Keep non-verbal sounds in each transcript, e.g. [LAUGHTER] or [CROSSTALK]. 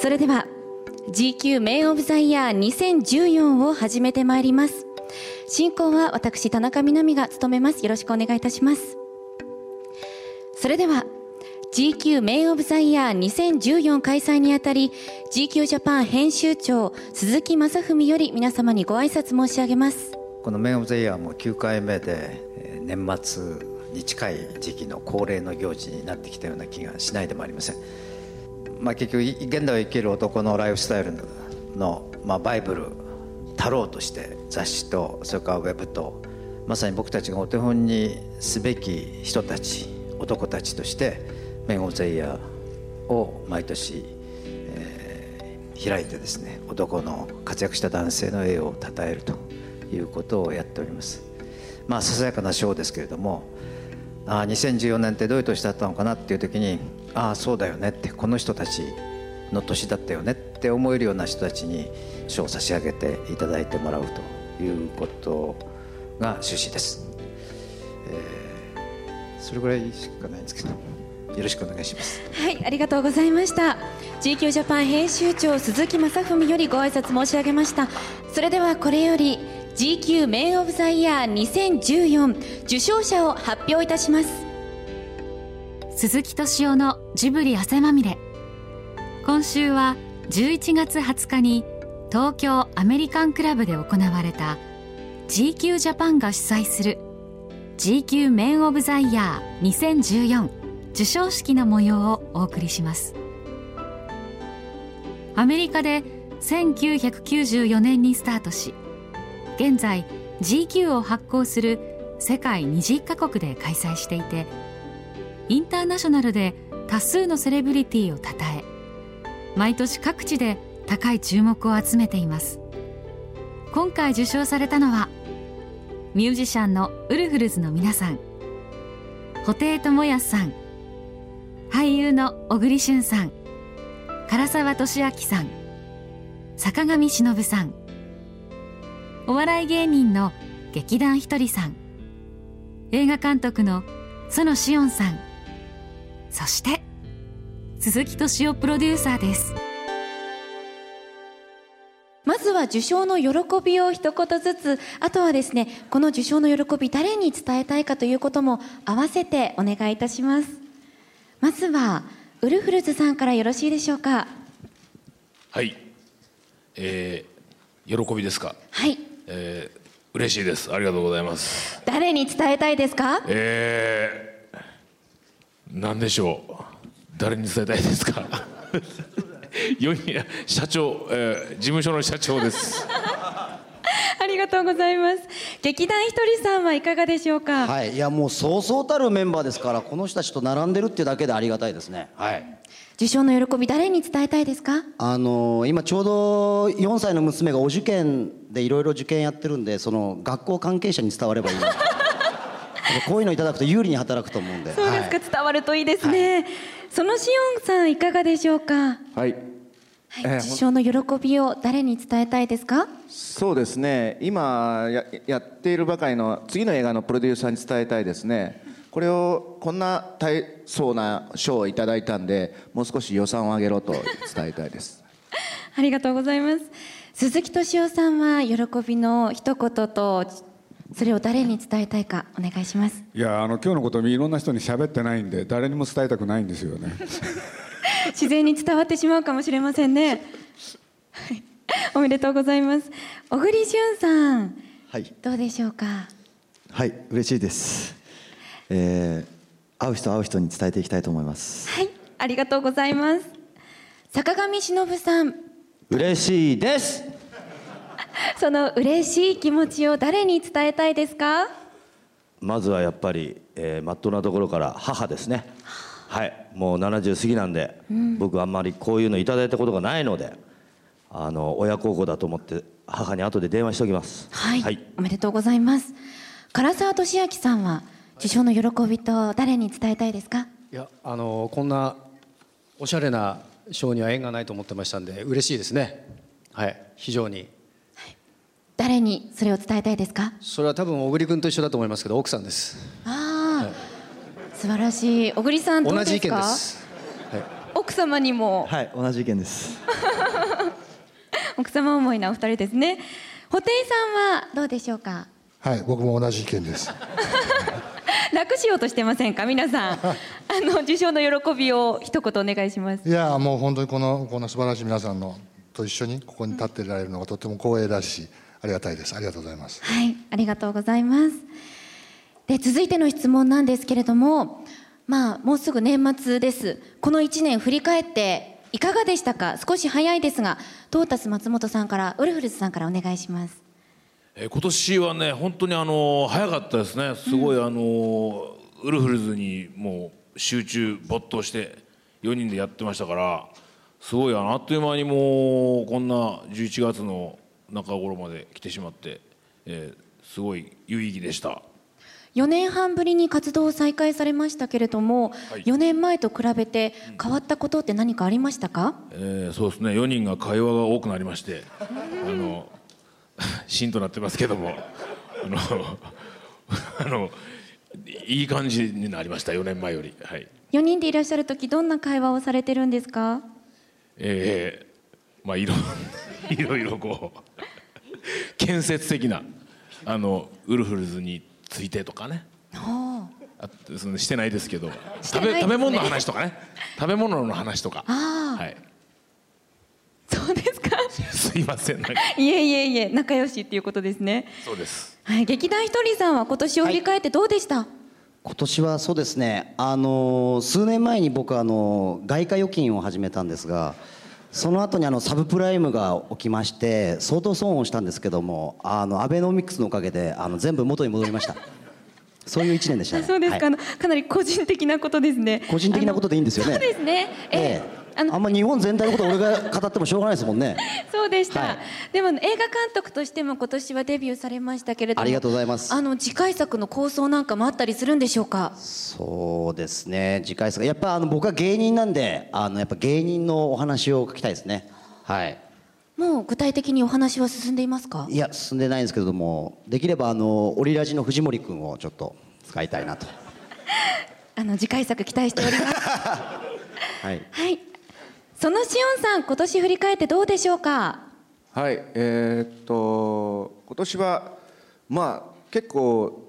それでは GQ メインオブザイヤー2014を始めてまいります。進行は私田中みな実が務めます。よろしくお願いいたします。それでは GQ メインオブザイヤー2014開催にあたり GQ ジャパン編集長鈴木正文より皆様にご挨拶申し上げます。このメインオブザイヤーも9回目で年末に近い時期の恒例の行事になってきたような気がしないでもありません、まあ、結局現代を生きる男のライフスタイルの、まあ、バイブル太郎として雑誌とそれからウェブとまさに僕たちがお手本にすべき人たち男たちとしてメン・オブ・ザ・イヤーを毎年、えー、開いてですね男の活躍した男性の栄誉を称えるということをやっております。まあささやかな賞ですけれどもあ2014年ってどういう年だったのかなっていう時にああそうだよねってこの人たちの年だったよねって思えるような人たちに賞を差し上げていただいてもらうということが趣旨です、えー、それぐらいしかないんですけどよろしくお願いします。はいありがとうございました。GQ ジャパン編集長鈴木正文よりご挨拶申し上げました。それではこれより GQ メンオブザイヤー2014受賞者を発表いたします。鈴木敏夫のジブリ汗まみれ。今週は11月20日に東京アメリカンクラブで行われた GQ ジャパンが主催する GQ メンオブザイヤー2014授賞式の模様をお送りします。アメリカで1994年にスタートし現在 GQ を発行する世界20カ国で開催していてインターナショナルで多数のセレブリティをたたえ毎年各地で高い注目を集めています。今回受賞されたのはミュージシャンのウルフルズの皆さん布袋寅泰さん俳優の小栗旬さん唐沢俊明さん坂上忍さんお笑い芸人の劇団ひとりさん。映画監督の園志音さん。そして鈴木敏夫プロデューサーです。まずは受賞の喜びを一言ずつ。あとはですねこの受賞の喜び誰に伝えたいかということも合わせてお願いいたします。まずはウルフルズさんからよろしいでしょうか？はい。えー、喜びですか？はいえー、嬉しいです。ありがとうございます。誰に伝えたいですか？えー、何でしょう。誰に伝えたいですか？[LAUGHS] 社長、えー、事務所の社長です。ありがとうございます。劇団ひとりさんはいかがでしょうか？はい。いやもうそうそうたるメンバーですからこの人たちと並んでるっていうだけでありがたいですね。はい。受賞の喜び誰に伝えたいですか？あの今ちょうど4歳の娘がお受験でいろいろ受験やってるんでその学校関係者に伝わればいい [LAUGHS] こういうのいただくと有利に働くと思うんで。そうですか、はい、伝わるといいですね、はい、そのしおんさんいかがでしょうか？はいはい、受賞の喜びを誰に伝えたいですか？そうですね。今ややっているばかりの次の映画のプロデューサーに伝えたいですね。これをこんな大層な賞をいただいたんでもう少し予算を上げろと伝えたいです。[LAUGHS] ありがとうございます。鈴木敏夫さんは喜びの一言とそれを誰に伝えたいかお願いします。いやあの今日のこといろんな人に喋ってないんで誰にも伝えたくないんですよね [LAUGHS] [LAUGHS] 自然に伝わってしまうかもしれませんね。はい、おめでとうございます。小栗旬さん、はい、どうでしょうか？はい、嬉しいです。えー、会う人会う人に伝えていきたいと思います。はい、ありがとうございます。坂上忍さん。嬉しいです。[LAUGHS] その嬉しい気持ちを誰に伝えたいですか？まずはやっぱり、えー、まっとうなところから母ですね。はい。もう70過ぎなんで、うん、僕あんまりこういうのいただいたことがないのであの親孝行だと思って母に後で電話しておきます、はい、はい、おめでとうございます。唐沢俊明さんは受賞の喜びと誰に伝えたいですか？いやあのこんなおしゃれな賞には縁がないと思ってましたんで嬉しいですね。はい。非常に、はい、誰にそれを伝えたいですか？それは多分小栗君と一緒だと思いますけど奥さんです。あ素晴らしい。小栗さんどうですか？同じ意見です、はい、奥奥様にも。はい同じ意見です。[LAUGHS] 奥様思いなお二人ですね。布袋さんはどうでしょうか？はい僕も同じ意見です。[LAUGHS] 楽しようとしてませんか？皆さん。[LAUGHS] あの受賞の喜びを一言お願いします。いやもう本当にこのこの素晴らしい皆さんのと一緒にここに立ってられるのがとても光栄だしありがたいです。ありがとうございます。はいありがとうございますで続いての質問なんですけれどもまあもうすぐ年末です。この1年振り返っていかがでしたか？少し早いですがトータス松本さんからウルフルズさんからお願いします。えー今年はね本当にあの早かったですね。すごいあのウルフルズにもう集中没頭して4人でやってましたからすごいあっという間にもうこんな11月の中頃まで来てしまって、えーすごい有意義でした。4年半ぶりに活動を再開されましたけれども、はい。4年前と比べて変わったことって何かありましたか、えーそうですね。4人が会話が多くなりましてあのシーンとなってますけどもあの [LAUGHS] あのいい感じになりました。4年前より。はい。4人でいらっしゃる時どんな会話をされてるんですか？えーまあいろ [LAUGHS] いろいろこう建設的なあのウルフルズについてとかね。ああそのしてないですけど。ね。食べ食べ物の話とかね。[LAUGHS] 食べ物の話とか。はい。そうですか？[LAUGHS] すいません。いえいえいえ仲良しっていうことですね。そうです。はい劇団ひとりさんは今年を振り返ってどうでした、今年はそうですね、あの数年前に僕あの外貨預金を始めたんですがその後にあのサブプライムが起きまして相当損をしたんですけどもあのアベノミクスのおかげであの全部元に戻りました。[LAUGHS] そういう一年でしたね。そうですか、はい。あのかなり個人的なことですね。個人的なことでいいんですよね。そうですね。え。ええあんま日本全体のこと俺が語ってもしょうがないですもんね。[LAUGHS] そうでした、はい。でも映画監督としても今年はデビューされましたけれどもありがとうございます。あの次回作の構想なんかもあったりするんでしょうか？そうですね。次回作。やっぱあの僕は芸人なんであのやっぱ芸人のお話を書きたいですね。はい。もう具体的にお話は進んでいますか？いや進んでないんですけれどもできればあのオリラジの藤森君をちょっと使いたいなと。[LAUGHS] あの次回作期待しております。[LAUGHS] はい。はいそのしおんさん今年振り返ってどうでしょうか？はいえーっと今年はまあ結構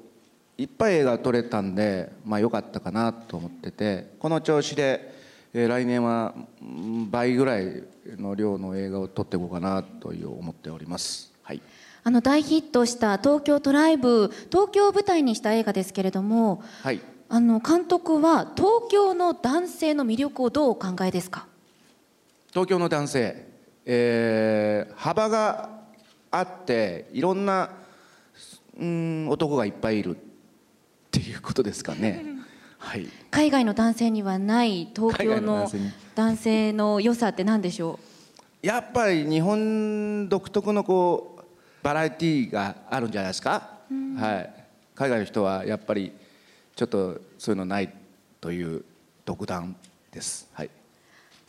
いっぱい映画撮れたんでまあ良かったかなと思っててこの調子で、えー来年はうん倍ぐらいの量の映画を撮っていこうかなという思っております。はい。あの大ヒットした東京トライブ東京を舞台にした映画ですけれどもはい。あの監督は東京の男性の魅力をどうお考えですか？東京の男性、えー幅があっていろんなうん男がいっぱいいるっていうことですかね。[LAUGHS] はい。海外の男性にはない東京のの男性の良さって何でしょやっぱり日本独特のこうバラエティーがあるんじゃないですか、はい、海外の人はやっぱりちょっとそういうのないという独断です、はい、う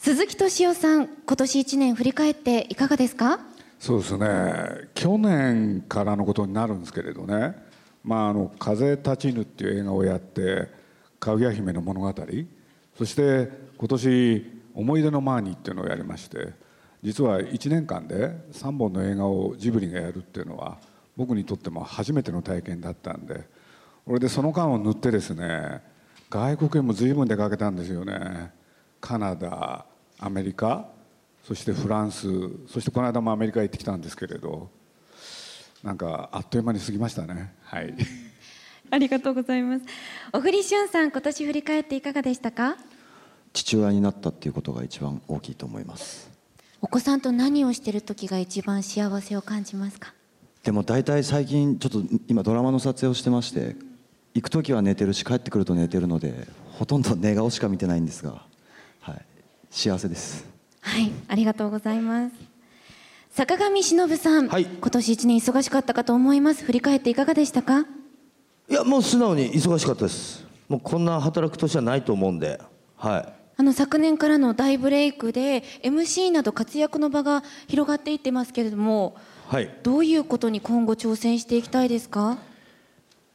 鈴木敏夫さん今年1年振り返っていかがですか？そうですね。去年からのことになるんですけれどね「まあ、あの風立ちぬ」っていう映画をやって「かぐや姫の物語」そして今年「思い出のマーニー」っていうのをやりまして実は1年間で3本の映画をジブリがやるっていうのは僕にとっても初めての体験だったんでこれでその間を縫ってですね外国へも随分出かけたんですよね。カナダアメリカそしてフランスそしてこの間もアメリカ行ってきたんですけれどなんかあっという間に過ぎましたね。はい。ありがとうございます。小栗旬さん今年振り返っていかがでしたか？父親になったっていうことが一番大きいと思います。お子さんと何をしてる時が一番幸せを感じますか？でも大体最近ちょっと今ドラマの撮影をしてまして行く時は寝てるし帰ってくると寝てるのでほとんど寝顔しか見てないんですが、はい、幸せです。はいありがとうございます。坂上忍さん、今年一年忙しかったかと思います。振り返っていかがでしたか？いやもう素直に忙しかったです。もうこんな働く年はないと思うんで。はい。あの昨年からの大ブレイクで MC など活躍の場が広がっていってますけれどもはい。どういうことに今後挑戦していきたいですか？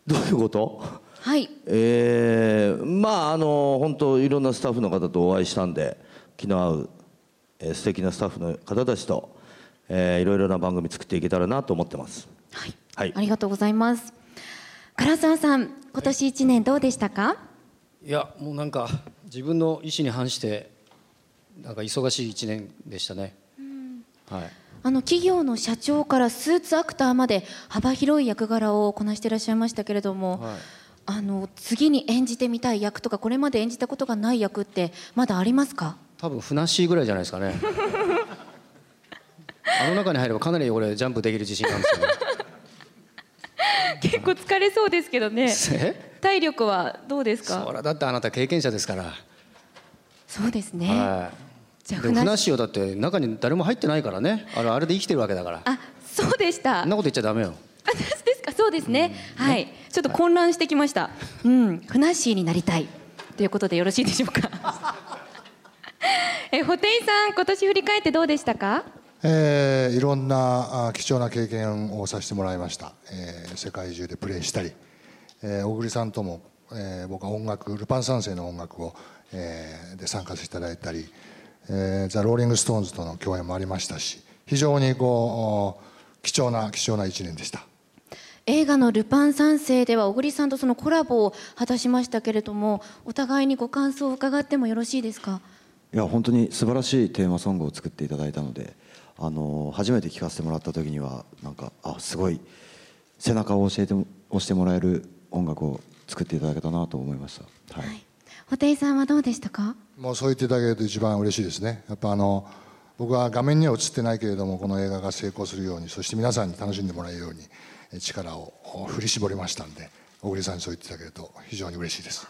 どういうこと？はい。えーまああの本当いろんなスタッフの方とお会いしたんで気の合う、えー、素敵なスタッフの方たちと、えー、いろいろな番組作っていけたらなと思ってます。はい、はい、ありがとうございます。唐沢さん今年1年どうでしたか？いやもうなんか自分の意思に反してなんか忙しい1年でしたね、はい、あの企業の社長からスーツアクターまで幅広い役柄をこなしていらっしゃいましたけれども、はい、あの次に演じてみたい役とかこれまで演じたことがない役ってまだありますか？多分ふなっしーぐらいじゃないですかね。[LAUGHS] あの中に入ればかなり俺ジャンプできる自信があるんですよ、ね、結構疲れそうですけどね。体力はどうですか？そらだってあなた経験者ですから。そうですね、はい。じゃあふなっしー。はだって中に誰も入ってないからね。あれあれで生きてるわけだから。あそうでした。そんなこと言っちゃダメよ。あですか？そうですね、うん、はい。ちょっと混乱してきました。うん。ふなっしーになりたい。ということでよろしいでしょうか？えホテイさん今年振り返ってどうでしたか？えー、いろんな貴重な経験をさせてもらいました、えー、世界中でプレーしたり、えー、小栗さんとも、えー、僕は音楽ルパン三世の音楽を、えー、で参加させていただいたり、えー、ザ・ローリング・ストーンズとの共演もありましたし。非常にこう貴重な貴重な一年でした。映画の「ルパン三世」では小栗さんとそのコラボを果たしましたけれどもお互いにご感想を伺ってもよろしいですか？いや本当に素晴らしいテーマソングを作っていただいたのであの初めて聴かせてもらった時にはなんかあすごい背中を教えて押してもらえる音楽を作っていただけたなと思いました。はい、はい。布袋さんはどうでしたか？もうそう言っていただけると一番嬉しいですね。やっぱあの僕は画面には映ってないけれどもこの映画が成功するようにそして皆さんに楽しんでもらえるように力を振り絞りましたんで小栗さんにそう言っていただけると非常に嬉しいです。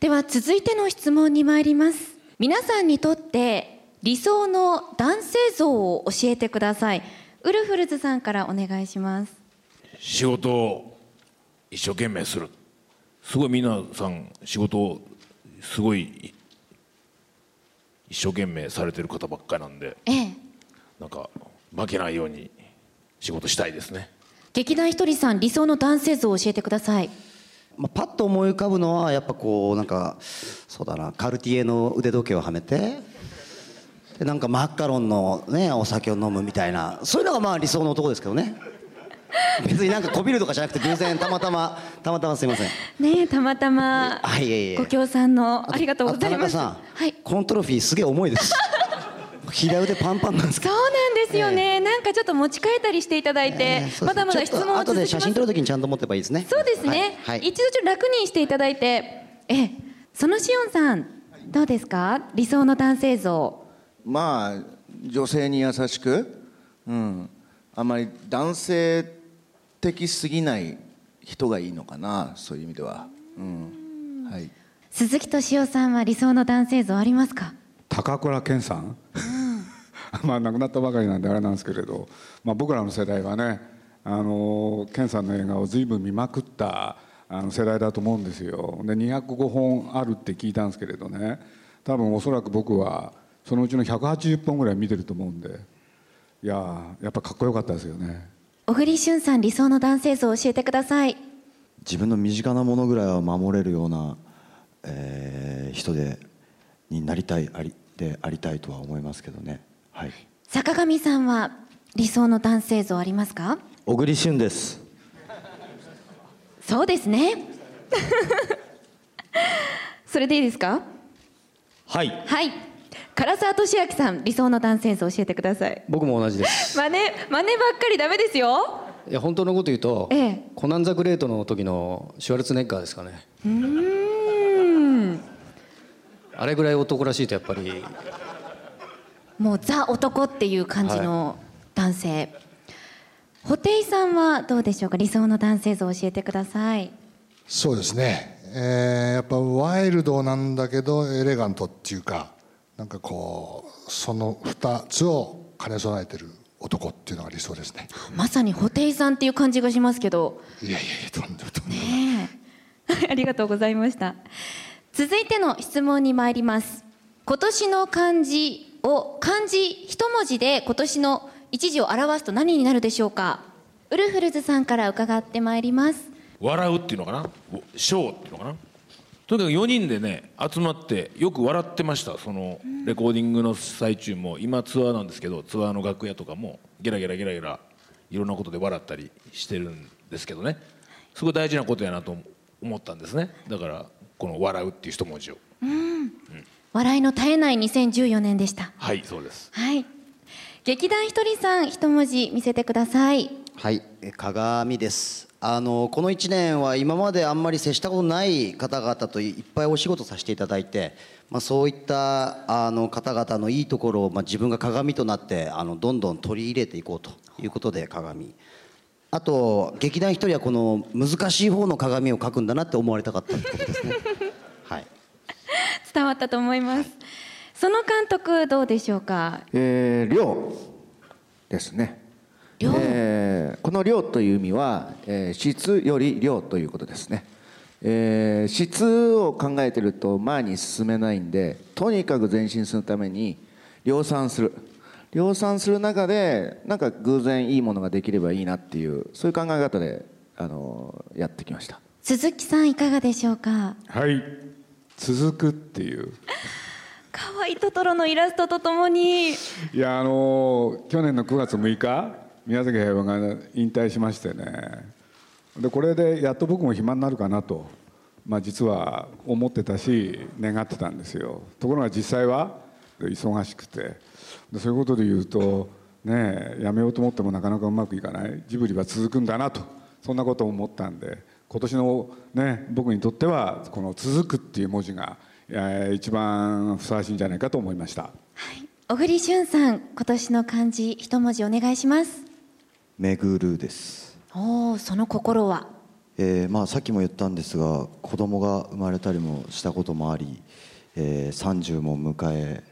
では続いての質問に参ります皆さんにとって理想の男性像を教えてください。ウルフルズさんからお願いします。仕事を一生懸命する。すごい皆さん仕事をすごい一生懸命されてる方ばっかりなんで、ええ、なんか負けないように仕事したいですね。劇団ひとりさん理想の男性像を教えてくださいまあ、パッと思い浮かぶのはやっぱこうなんかそうだなカルティエの腕時計をはめてでなんかマカロンのねお酒を飲むみたいなそういうのがまあ理想の男ですけどね。[LAUGHS] 別になんかこびるとかじゃなくて偶然たまたまたまたますいません。ねたまたまご協賛のありがとうございます。はい、このトロフィーすげえ重いです平腕パンパンなんですそうなんですよね、えー、なんかちょっと持ち帰ったりしていただいて、えー、まだまだ質問を後で写真撮るときにちゃんと持ってばいいですね。そうですね、はい。はい、一度ちょっと楽にしていただいてえそのしおんさんどうですか？理想の男性像。まあ女性に優しくうん。あまり男性的すぎない人がいいのかなそういう意味では、うん。はい、鈴木敏夫さんは理想の男性像ありますか？高倉健さん、まあ亡くなったばかりなんであれなんですけれど、まあ、僕らの世代はねあの健さんの映画を随分見まくったあの世代だと思うんですよ。で205本あるって聞いたんですけれどね多分おそらく僕はそのうちの180本ぐらい見てると思うんでいややっぱかっこよかったですよね。小栗旬さん理想の男性像を教えてください。自分の身近なものぐらいは守れるような、えー、人でになりたいありでありたいとは思いますけどね、はい、坂上さんは理想の男性像ありますか？小栗旬です。そうですね。[LAUGHS] それでいいですか？はい。はい。唐沢俊明さん理想の男性像教えてください。僕も同じです。真似真似ばっかりダメですよ。いや本当のこと言うと、ええ、コナン・ザ・グレートの時のシュワルツネッガーですかね。うん。あれぐらい男らしいとやっぱりもうザ男っていう感じの男性、はい、布袋さんはどうでしょうか？理想の男性像教えてください。そうですね、えー、やっぱワイルドなんだけどエレガントっていうかなんかこうその2つを兼ね備えてる男っていうのが理想ですね。まさに布袋さんっていう感じがしますけど。いやいやいやとんでもとんでもね [LAUGHS] ありがとうございました。続いての質問に参ります。今年の漢字を漢字一文字で今年の一字を表すと何になるでしょうか？ウルフルズさんから伺ってまいります。笑うっていうのかな？ショーっていうのかな？とにかく4人でね集まってよく笑ってました。そのレコーディングの最中も今ツアーなんですけどツアーの楽屋とかもゲラゲラゲラゲラいろんなことで笑ったりしてるんですけどね。すごい大事なことやなと思ったんですね。だからこの「笑う」っていう一文字を、うん、笑いの絶えない2014年でした。はいそうです。はい。劇団ひとりさん一文字見せてください。はい鏡です。あのこの1年は今まであんまり接したことない方々といっぱいお仕事させていただいて、まあ、そういったあの方々のいいところを、まあ、自分が鏡となってあのどんどん取り入れていこうということで鏡。あと劇団ひとりはこの難しい方の鏡を描くんだなって思われたかったってことですね。[LAUGHS] はい伝わったと思います、はい、その監督どうでしょうか？えー、亮ですね。えー、この量という意味は、えー、質より量ということですね、えー、質を考えてると前に進めないんでとにかく前進するために量産する。量産する中でなんか偶然いいものができればいいなっていうそういう考え方であのやってきました。鈴木さんいかがでしょうか？はい続くっていう。可愛いトトロのイラストとともに。いやあの去年の9月6日宮崎平和が引退しましてね。でこれでやっと僕も暇になるかなと、まあ、実は思ってたし願ってたんですよ。ところが実際は忙しくて。でそういうことで言うとねやめようと思ってもなかなかうまくいかない。ジブリは続くんだなとそんなことを思ったんで今年の、ね、僕にとってはこの「続く」っていう文字が一番ふさわしいんじゃないかと思いました。はい、小栗旬さん今年の漢字一文字お願いします。巡るです。おおその心は、えーまあ、さっきも言ったんですが子供が生まれたりもしたこともあり、えー、30も迎え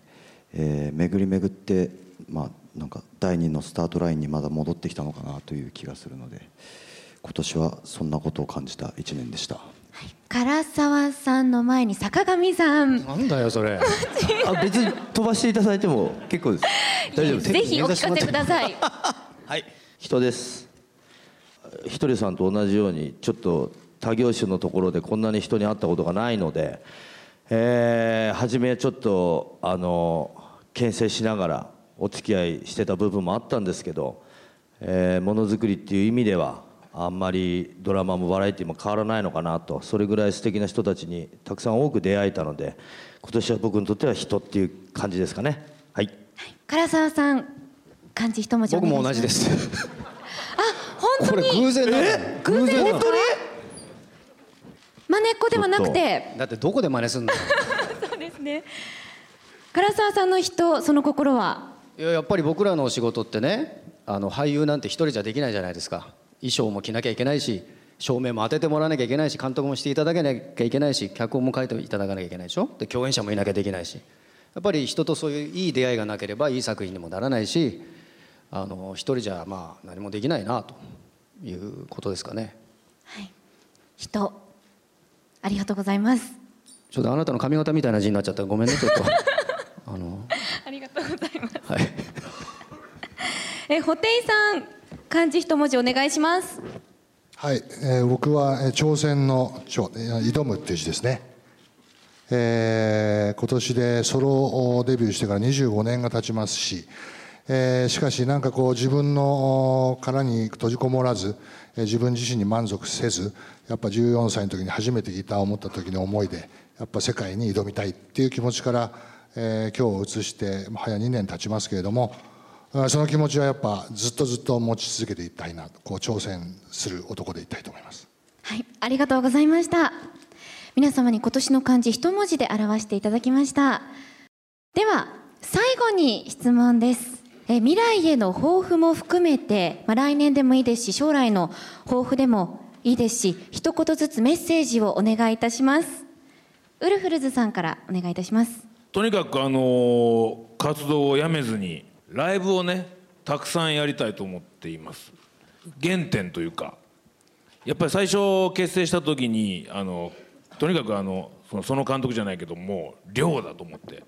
えー、巡り巡って、まあ、なんか第二のスタートラインにまだ戻ってきたのかなという気がするので今年はそんなことを感じた1年でした。唐沢さんの前に坂上さん。なんだよそれ。[LAUGHS] あ別に飛ばしていただいても結構です。大丈夫ぜひお聞かせください。[LAUGHS] はい。人です。ひとりさんと同じようにちょっと他業種のところでこんなに人に会ったことがないので、えー、初めちょっとあの牽制しながらお付き合いしてた部分もあったんですけど、えー、ものづくりっていう意味ではあんまりドラマもバラエティも変わらないのかなとそれぐらい素敵な人たちにたくさん多く出会えたので今年は僕にとっては人っていう感じですかね。はい、唐沢さん漢字一文字僕も同じです。あ本当に？これ偶然な偶然本当に？真似っこではなくて？だってどこで真似すんの？[LAUGHS] そうですね。唐沢さんの人その心は？いややっぱり僕らのお仕事ってねあの俳優なんて一人じゃできないじゃないですか衣装も着なきゃいけないし照明も当ててもらわなきゃいけないし監督もしていただけなきゃいけないし脚本も書いていただかなきゃいけないでしょ？で共演者もいなきゃできないしやっぱり人とそういういい出会いがなければいい作品にもならないしあの一人じゃまあ何もできないなということですかね。はい、人ありがとうございます。ちょっとあなたの髪型みたいな字になっちゃったごめんねちょっと。[LAUGHS] あのありがとうございます。はい。[LAUGHS] え布袋さん漢字一文字お願いします。はい、えー、僕は、えー、挑戦の挑挑むっていう字ですね。えー、今年でソロデビューしてから25年が経ちますし、えー、しかしなんかこう自分の殻に閉じこもらず、えー、自分自身に満足せずやっぱ14歳の時に初めてギターを持った時の思いでやっぱ世界に挑みたいっていう気持ちから、えー、今日を移して早2年経ちますけれどもその気持ちはやっぱずっとずっと持ち続けていきたいなこう挑戦する男でいたいと思います。はいありがとうございました。皆様に今年の漢字一文字で表していただきました。では最後に質問です。え未来への抱負も含めて、まあ、来年でもいいですし将来の抱負でもいいですし一言ずつメッセージをお願いいたします。ウルフルズさんからお願いいたします。とにかくあの活動をやめずにライブをねたくさんやりたいと思っています。原点というか。やっぱり最初結成した時にあのとにかくあのその監督じゃないけどもう量だと思って。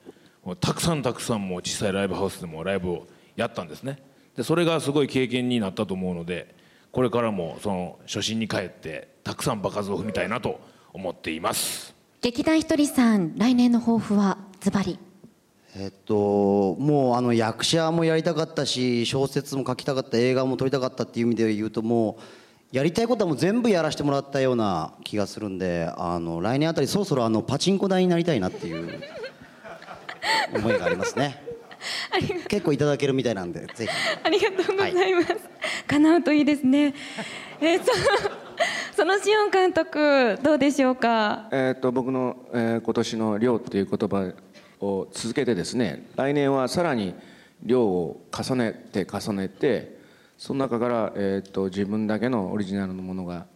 たくさんたくさんもう小さいライブハウスでもライブをやったんですね。でそれがすごい経験になったと思うのでこれからもその初心に帰ってたくさん場数を踏みたいなと思っています。劇団ひとりさん来年の抱負はズバリ。えっともうあの役者もやりたかったし小説も書きたかった映画も撮りたかったっていう意味で言うともうやりたいことはもう全部やらせてもらったような気がするんであの来年あたりそろそろあのパチンコ台になりたいなっていう思いがありますね。結構いただけるみたいなんでぜひ。ありがとうございます、叶うといいですね。えー、そ [LAUGHS] そのシオン監督どうでしょうか？えっと僕の、えー、今年の量っていう言葉を続けてですね来年はさらに量を重ねて重ねてその中から、えーと、自分だけのオリジナルのものが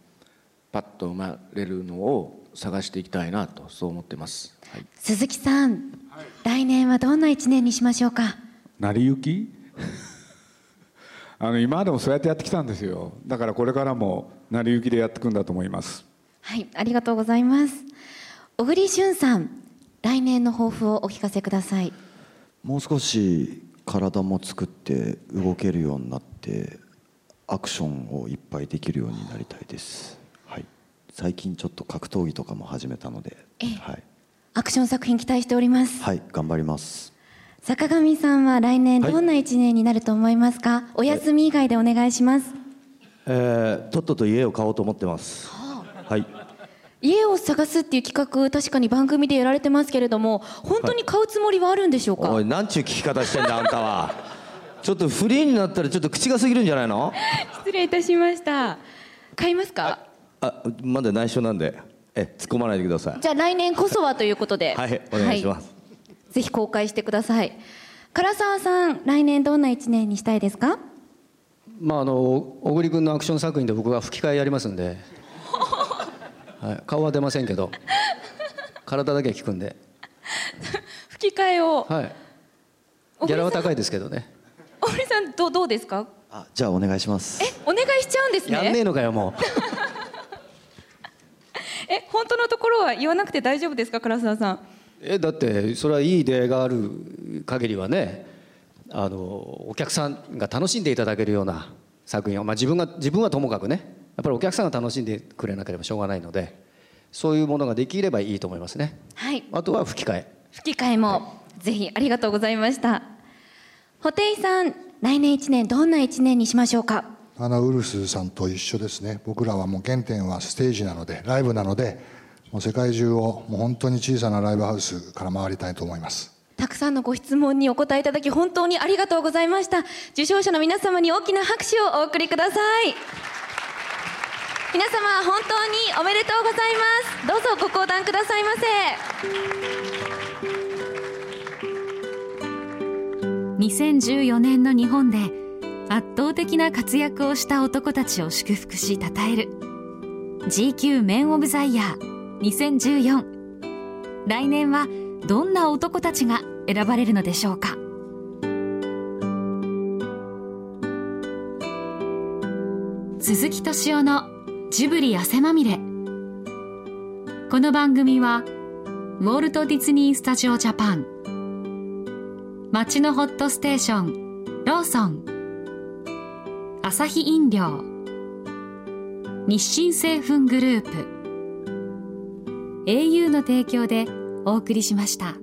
パッと生まれるのを探していきたいなとそう思ってます、はい、鈴木さん、はい、来年はどんな一年にしましょうか？成り行き？[LAUGHS] あの今までもそうやってやってきたんですよ。だからこれからも成り行きでやっていくんだと思います。はいありがとうございます。小栗旬さん来年の抱負をお聞かせください。もう少し体も作って動けるようになってアクションをいっぱいできるようになりたいです、はい、最近ちょっと格闘技とかも始めたので、はい、アクション作品期待しております。はい。頑張ります。坂上さんは来年どんな一年になると思いますか、はい、お休み以外でお願いします、えー、とっとと家を買おうと思ってます、はあ、はい家を探すっていう企画確かに番組でやられてますけれども本当に買うつもりはあるんでしょうか、はい、おいなんちゅう聞き方してんだあんたは。[LAUGHS] ちょっとフリーになったらちょっと口が過ぎるんじゃないの？失礼いたしました。買いますか？あまだ内緒なんで。え突っ込まないでください。じゃあ来年こそはということで。はいお願いします、はい、ぜひ公開してください。唐沢さん来年どんな一年にしたいですか？まああの小栗君のアクション作品で僕が吹き替えやりますんではい、顔は出ませんけど [LAUGHS] 体だけ聞くんで。吹き替えを。はい。ギャラは高いですけどね。小栗さんどどうですか？あじゃあお願いします。えお願いしちゃうんですね。やんねえのかよもう。[LAUGHS] え本当のところは言わなくて大丈夫ですか唐沢さん？えだってそれはいい出会いがある限りはねあのお客さんが楽しんでいただけるような作品を、まあ、自分が自分はともかくねやっぱりお客さんが楽しんでくれなければしょうがないのでそういうものができればいいと思いますね、はい、あとは吹き替え。吹き替えも、はい、ぜひありがとうございました。布袋さん来年1年どんな1年にしましょうか？あのウルスさんと一緒ですね。僕らはもう原点はステージなのでライブなのでもう世界中をもう本当に小さなライブハウスから回りたいと思います。たくさんのご質問にお答えいただき本当にありがとうございました。受賞者の皆様に大きな拍手をお送りください皆様本当におめでとうございます。どうぞご講談くださいませ。2014年の日本で圧倒的な活躍をした男たちを祝福し称える GQ メンオブザイヤー2014来年はどんな男たちが選ばれるのでしょうか。鈴木敏夫のジブリ汗まみれ。この番組はウォルト・ディズニー・スタジオ・ジャパン。街のホットステーションローソン。アサヒ飲料。日清製粉グループ。au の提供でお送りしました。